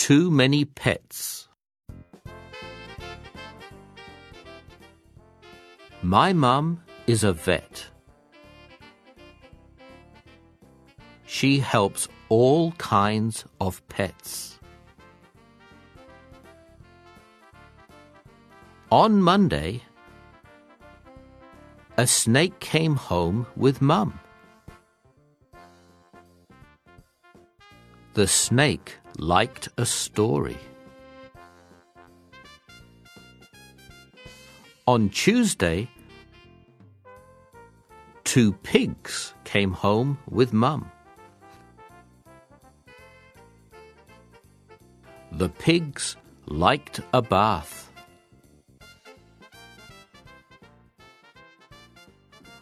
too many pets. My mum is a vet. She helps all kinds of pets. On Monday, a snake came home with Mum. The snake liked a story. On Tuesday, two pigs came home with Mum. The pigs liked a bath.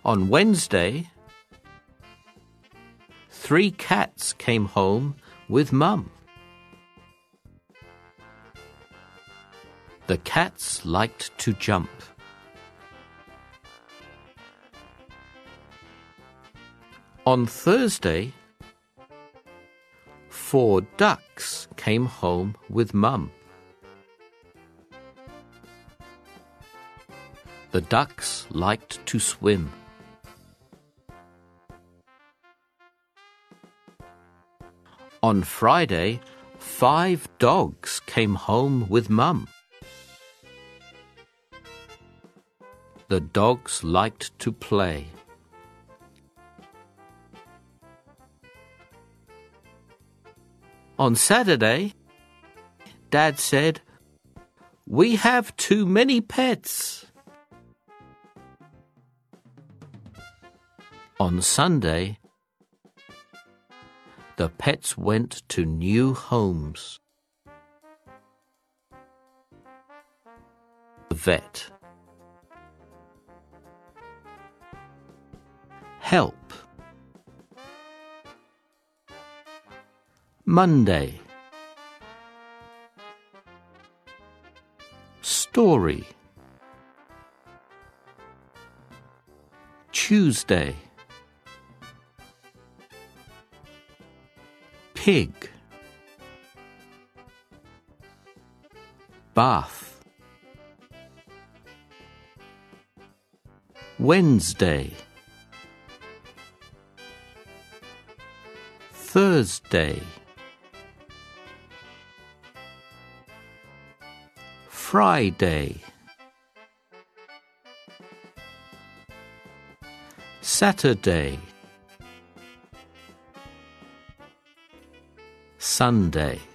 On Wednesday, three cats came home with Mum. The cats liked to jump. On Thursday, four ducks came home with Mum. The ducks liked to swim. On Friday, five dogs came home with Mum. The dogs liked to play. On Saturday, Dad said, We have too many pets. On Sunday, the pets went to new homes. Vet. Help. Monday. Story. Tuesday. Pig. Bath. Wednesday. Thursday. Friday. Saturday. Sunday.